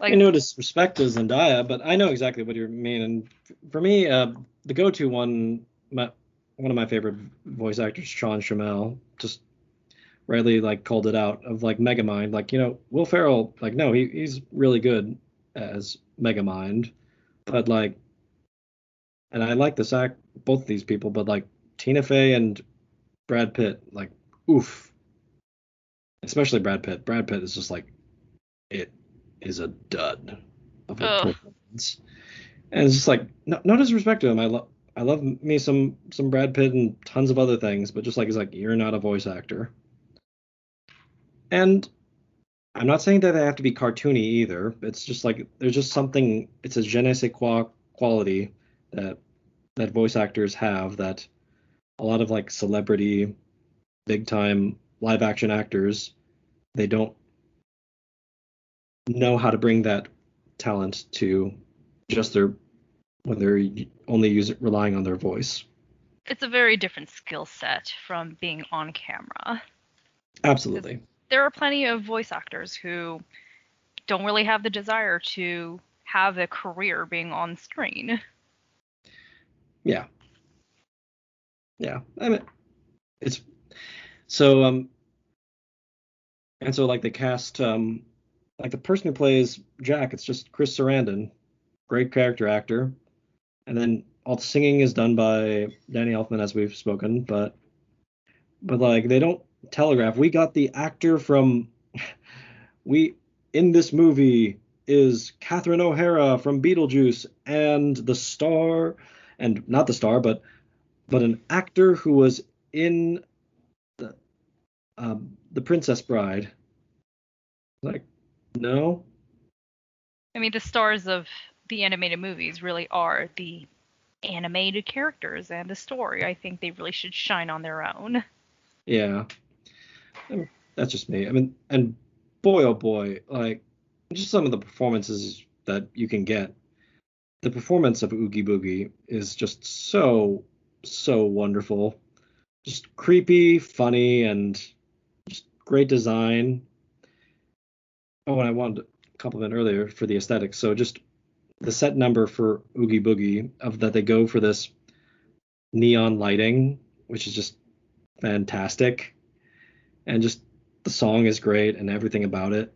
like, I no disrespect to Zendaya, but I know exactly what you mean. And for me, uh, the go-to one, my, one of my favorite voice actors, Sean Schemmel, just rightly like called it out of like Megamind. Like you know, Will Ferrell, like no, he, he's really good as Megamind, but like and I like the sack both of these people, but like Tina Fey and Brad Pitt, like oof. Especially Brad Pitt. Brad Pitt is just like it is a dud of a oh. performance. And it's just like no, no disrespect to him. I love I love me some some Brad Pitt and tons of other things, but just like he's like you're not a voice actor. And I'm not saying that they have to be cartoony either. It's just like there's just something. It's a je ne sais quoi quality that that voice actors have that a lot of like celebrity big time live action actors they don't know how to bring that talent to just their when they're only using it relying on their voice it's a very different skill set from being on camera absolutely there are plenty of voice actors who don't really have the desire to have a career being on screen yeah. Yeah. I mean, it's so um, and so like the cast um, like the person who plays Jack, it's just Chris Sarandon, great character actor, and then all the singing is done by Danny Elfman as we've spoken, but but like they don't telegraph. We got the actor from we in this movie is Catherine O'Hara from Beetlejuice and the star and not the star, but but an actor who was in the um, the Princess Bride. Like, no. I mean, the stars of the animated movies really are the animated characters and the story. I think they really should shine on their own. Yeah. I mean, that's just me. I mean, and boy, oh boy, like just some of the performances that you can get the performance of Oogie Boogie is just so so wonderful. Just creepy, funny, and just great design. Oh, and I wanted to compliment earlier for the aesthetics. So just the set number for Oogie Boogie of that they go for this neon lighting, which is just fantastic, and just the song is great and everything about it.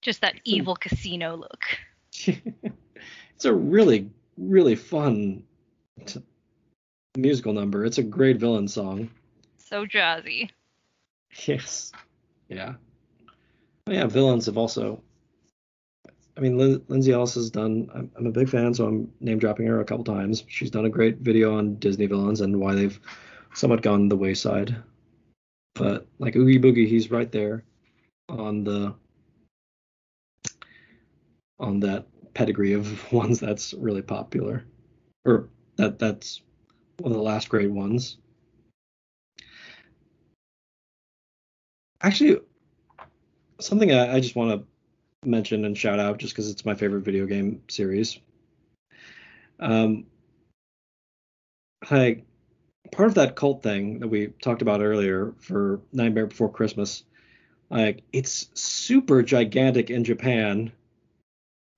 Just that evil casino look. it's a really really fun t- musical number. It's a great villain song. So jazzy. Yes. Yeah. Yeah, villains have also. I mean, Lin- Lindsay Ellis has done. I'm, I'm, a big fan, so I'm name dropping her a couple times. She's done a great video on Disney villains and why they've somewhat gone the wayside. But like Oogie Boogie, he's right there on the on that pedigree of ones that's really popular, or that that's one of the last great ones. Actually, something I, I just want to mention and shout out just because it's my favorite video game series. Um, like part of that cult thing that we talked about earlier for Nightmare Before Christmas, like it's super gigantic in Japan.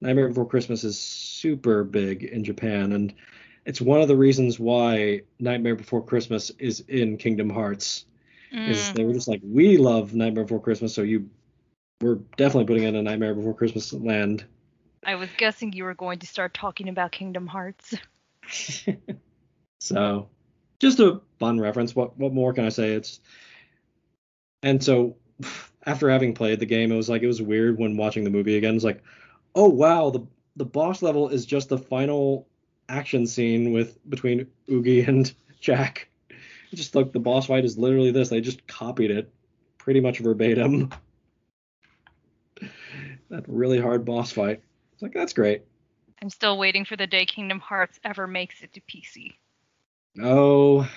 Nightmare Before Christmas is super big in Japan, and it's one of the reasons why Nightmare Before Christmas is in Kingdom Hearts. Mm. Is they were just like, we love Nightmare Before Christmas, so you we're definitely putting in a Nightmare Before Christmas land. I was guessing you were going to start talking about Kingdom Hearts. so, just a fun reference. What what more can I say? It's and so after having played the game, it was like it was weird when watching the movie again. It's like, oh wow, the the boss level is just the final action scene with between Oogie and Jack. Just like the boss fight is literally this. They just copied it pretty much verbatim. that really hard boss fight. It's like that's great. I'm still waiting for the day Kingdom Hearts ever makes it to PC. Oh,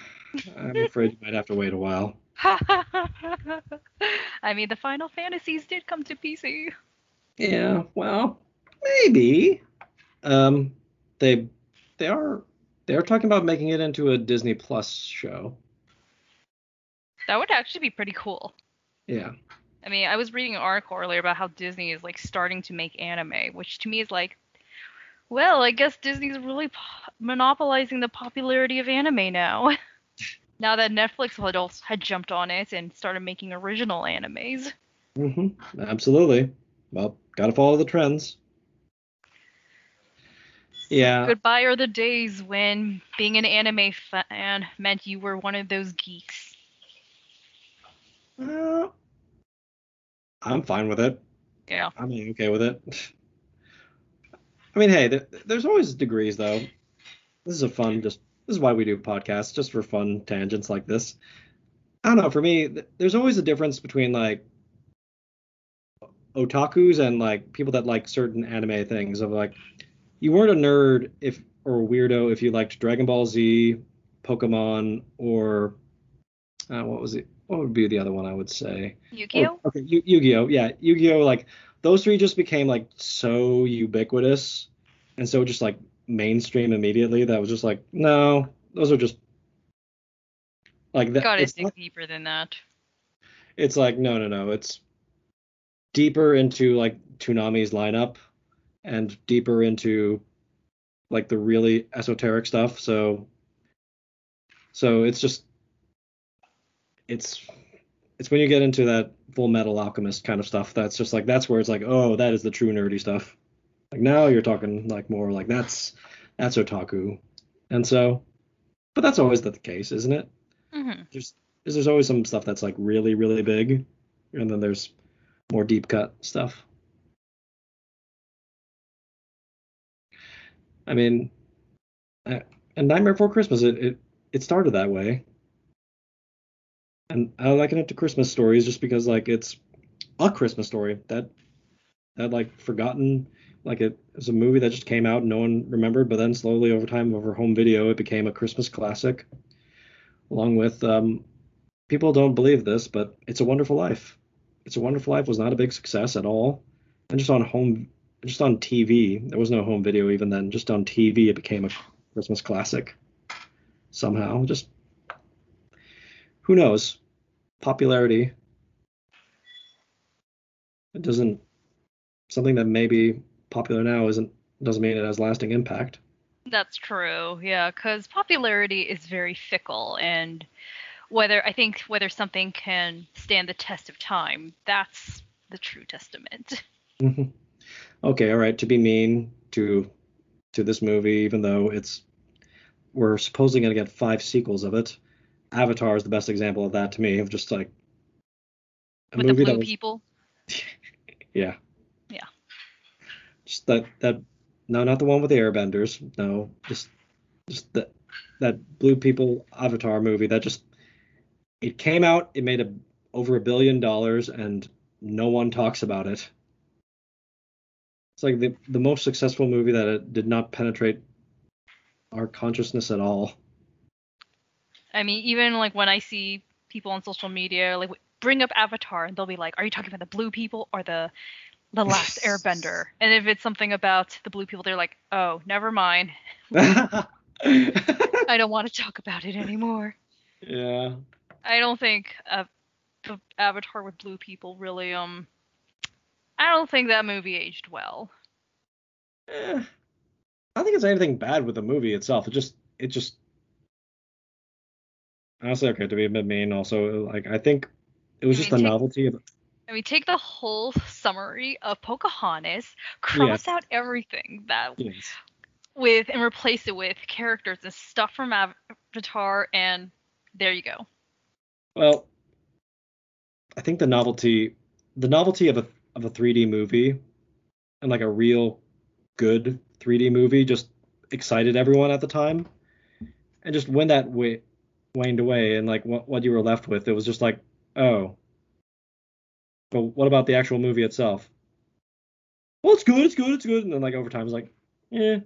I'm afraid you might have to wait a while. I mean, the Final Fantasies did come to PC. Yeah, well, maybe. Um, they they are they are talking about making it into a Disney Plus show. That would actually be pretty cool. Yeah. I mean, I was reading an article earlier about how Disney is like starting to make anime, which to me is like, well, I guess Disney's really po- monopolizing the popularity of anime now. now that Netflix had also had jumped on it and started making original animes. Mhm. Absolutely. Well, gotta follow the trends. Yeah. Goodbye are the days when being an anime fan meant you were one of those geeks. Uh, I'm fine with it. Yeah. I'm okay with it. I mean, hey, there, there's always degrees though. This is a fun just this is why we do podcasts just for fun tangents like this. I don't know, for me, there's always a difference between like otakus and like people that like certain anime things of like you weren't a nerd if or a weirdo if you liked Dragon Ball Z, Pokemon, or uh, what was it? What would be the other one I would say? Yu-Gi-Oh. Oh, okay, Yu- Yu-Gi-Oh. Yeah, Yu-Gi-Oh. Like those three just became like so ubiquitous and so just like mainstream immediately that was just like no, those are just like that. Gotta dig not, deeper than that. It's like no, no, no. It's deeper into like Toonami's lineup and deeper into like the really esoteric stuff. So so it's just it's it's when you get into that full metal alchemist kind of stuff that's just like that's where it's like oh that is the true nerdy stuff. Like now you're talking like more like that's that's otaku. And so but that's always the case isn't it? Mm-hmm. there's there's always some stuff that's like really really big and then there's more deep cut stuff. I mean and nightmare before christmas it, it it started that way and I liken it to Christmas stories just because like it's a Christmas story that that like forgotten like it was a movie that just came out and no one remembered, but then slowly over time over home video it became a Christmas classic. Along with um, people don't believe this, but It's a Wonderful Life. It's a Wonderful Life was not a big success at all, and just on home just on TV there was no home video even then. Just on TV it became a Christmas classic somehow. Just who knows? Popularity. It doesn't something that may be popular now isn't doesn't mean it has lasting impact. That's true. Yeah, cuz popularity is very fickle and whether I think whether something can stand the test of time, that's the true testament. Mm-hmm. Okay, all right, to be mean to to this movie even though it's we're supposedly going to get five sequels of it. Avatar is the best example of that to me of just like a With movie the blue that was, people. yeah. Yeah. Just that that no, not the one with the airbenders. No, just just that that blue people Avatar movie that just it came out, it made a over a billion dollars and no one talks about it. It's like the the most successful movie that it did not penetrate our consciousness at all. I mean, even like when I see people on social media like bring up Avatar, and they'll be like, "Are you talking about the blue people or the the last Airbender?" And if it's something about the blue people, they're like, "Oh, never mind." I don't want to talk about it anymore. Yeah. I don't think uh, the Avatar with blue people really um. I don't think that movie aged well. Eh, I don't think it's anything bad with the movie itself. It just it just honestly okay to be a bit mean. Also, like I think it was just the take, novelty of. I mean, take the whole summary of Pocahontas, cross out everything that yes. with, and replace it with characters and stuff from Avatar, and there you go. Well, I think the novelty, the novelty of a of a 3D movie, and like a real good 3D movie, just excited everyone at the time, and just when that wa- waned away, and like what what you were left with, it was just like, oh, but what about the actual movie itself? Well, it's good, it's good, it's good, and then like over time, it's like, yeah,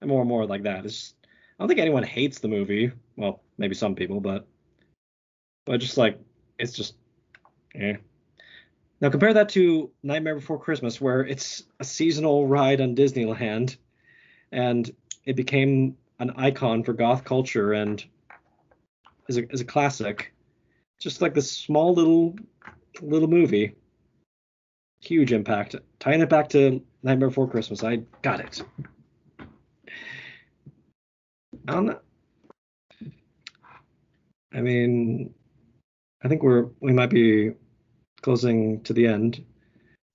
and more and more like that. It's just, I don't think anyone hates the movie. Well, maybe some people, but but just like it's just yeah. Now compare that to Nightmare Before Christmas, where it's a seasonal ride on Disneyland, and it became an icon for goth culture and is a is a classic. Just like this small little little movie. Huge impact. Tying it back to Nightmare Before Christmas, I got it. I don't know. I mean, I think we're we might be closing to the end.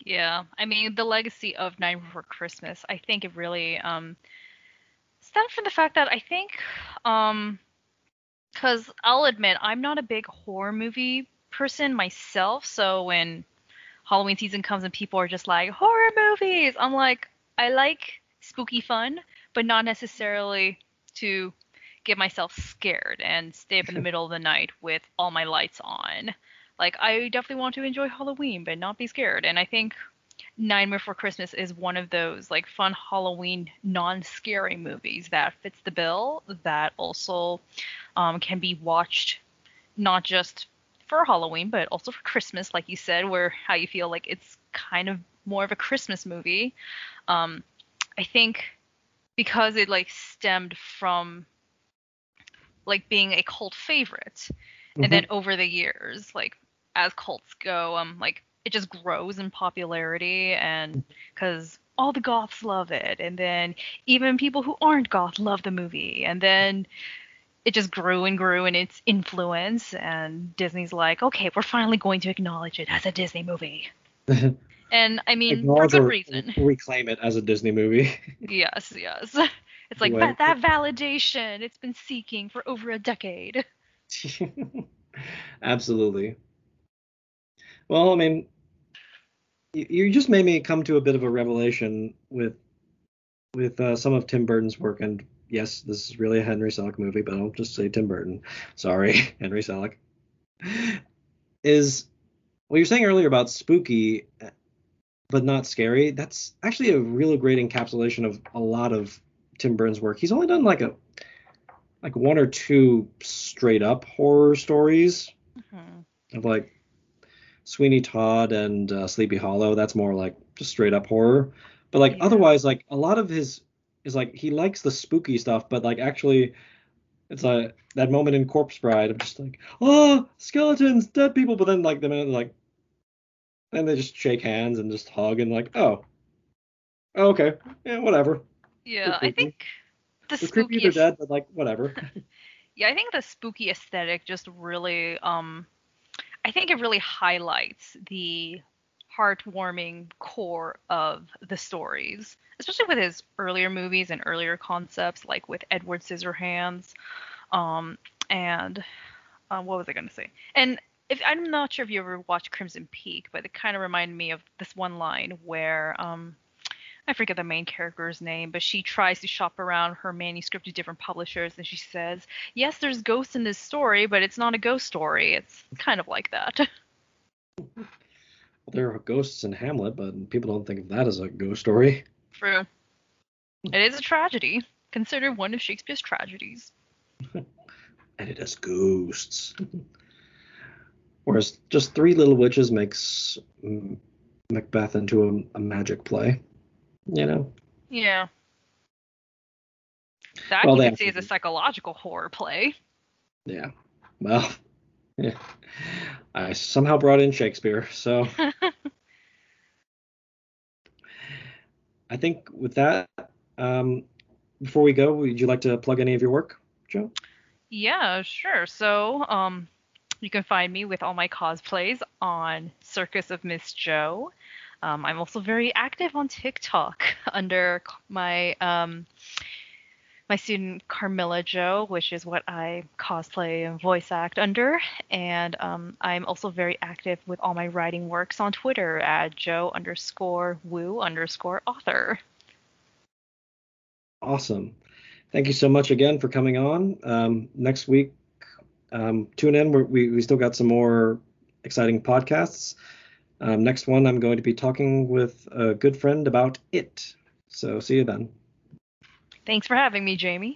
Yeah, I mean the legacy of Nightmare Before Christmas. I think it really um stems from the fact that I think um because I'll admit I'm not a big horror movie person myself. So when Halloween season comes and people are just like horror movies, I'm like I like spooky fun, but not necessarily to get myself scared and stay up in the middle of the night with all my lights on. Like I definitely want to enjoy Halloween but not be scared. And I think Nightmare Before Christmas is one of those like fun Halloween non-scary movies that fits the bill that also um, can be watched not just for Halloween but also for Christmas, like you said, where how you feel like it's kind of more of a Christmas movie. Um, I think because it like stemmed from like being a cult favorite. Mm-hmm. And then over the years, like as cults go, um like it just grows in popularity and mm. cuz all the goths love it and then even people who aren't goth love the movie and then it just grew and grew in its influence and Disney's like, "Okay, we're finally going to acknowledge it as a Disney movie." and I mean, for good reason. Reclaim it as a Disney movie. yes, yes. It's like that, that validation it's been seeking for over a decade. Absolutely. Well, I mean, you just made me come to a bit of a revelation with with uh, some of Tim Burton's work, and yes, this is really a Henry Selick movie, but I'll just say Tim Burton. Sorry, Henry Selick. Is what you're saying earlier about spooky, but not scary. That's actually a really great encapsulation of a lot of Tim Burton's work. He's only done like a like one or two straight up horror stories mm-hmm. of like Sweeney Todd and uh, Sleepy Hollow. That's more like just straight up horror. But like yeah. otherwise, like a lot of his is like he likes the spooky stuff, but like actually, it's like that moment in Corpse Bride of just like oh skeletons, dead people, but then like the minute like, and they just shake hands and just hug and like oh, oh okay, yeah whatever. Yeah, I think the, the spooky are dead, but like whatever. yeah, I think the spooky aesthetic just really um I think it really highlights the heartwarming core of the stories, especially with his earlier movies and earlier concepts, like with Edward Scissorhands, um, and uh, what was I going to say? And if I'm not sure if you ever watched Crimson Peak, but it kind of reminded me of this one line where um, I forget the main character's name, but she tries to shop around her manuscript to different publishers and she says, Yes, there's ghosts in this story, but it's not a ghost story. It's kind of like that. well, there are ghosts in Hamlet, but people don't think of that as a ghost story. True. It is a tragedy, considered one of Shakespeare's tragedies. and it has ghosts. Whereas just Three Little Witches makes Macbeth into a, a magic play you know. Yeah. That well, you could say is a psychological horror play. Yeah. Well, yeah. I somehow brought in Shakespeare, so I think with that, um, before we go, would you like to plug any of your work, Joe? Yeah, sure. So, um, you can find me with all my cosplays on Circus of Miss Joe. Um, I'm also very active on TikTok under my um, my student Carmilla Joe, which is what I cosplay and voice act under. And um, I'm also very active with all my writing works on Twitter at Joe underscore Woo underscore author. Awesome. Thank you so much again for coming on. Um, next week, um, tune in. We we still got some more exciting podcasts. Um, next one, I'm going to be talking with a good friend about it. So see you then. Thanks for having me, Jamie.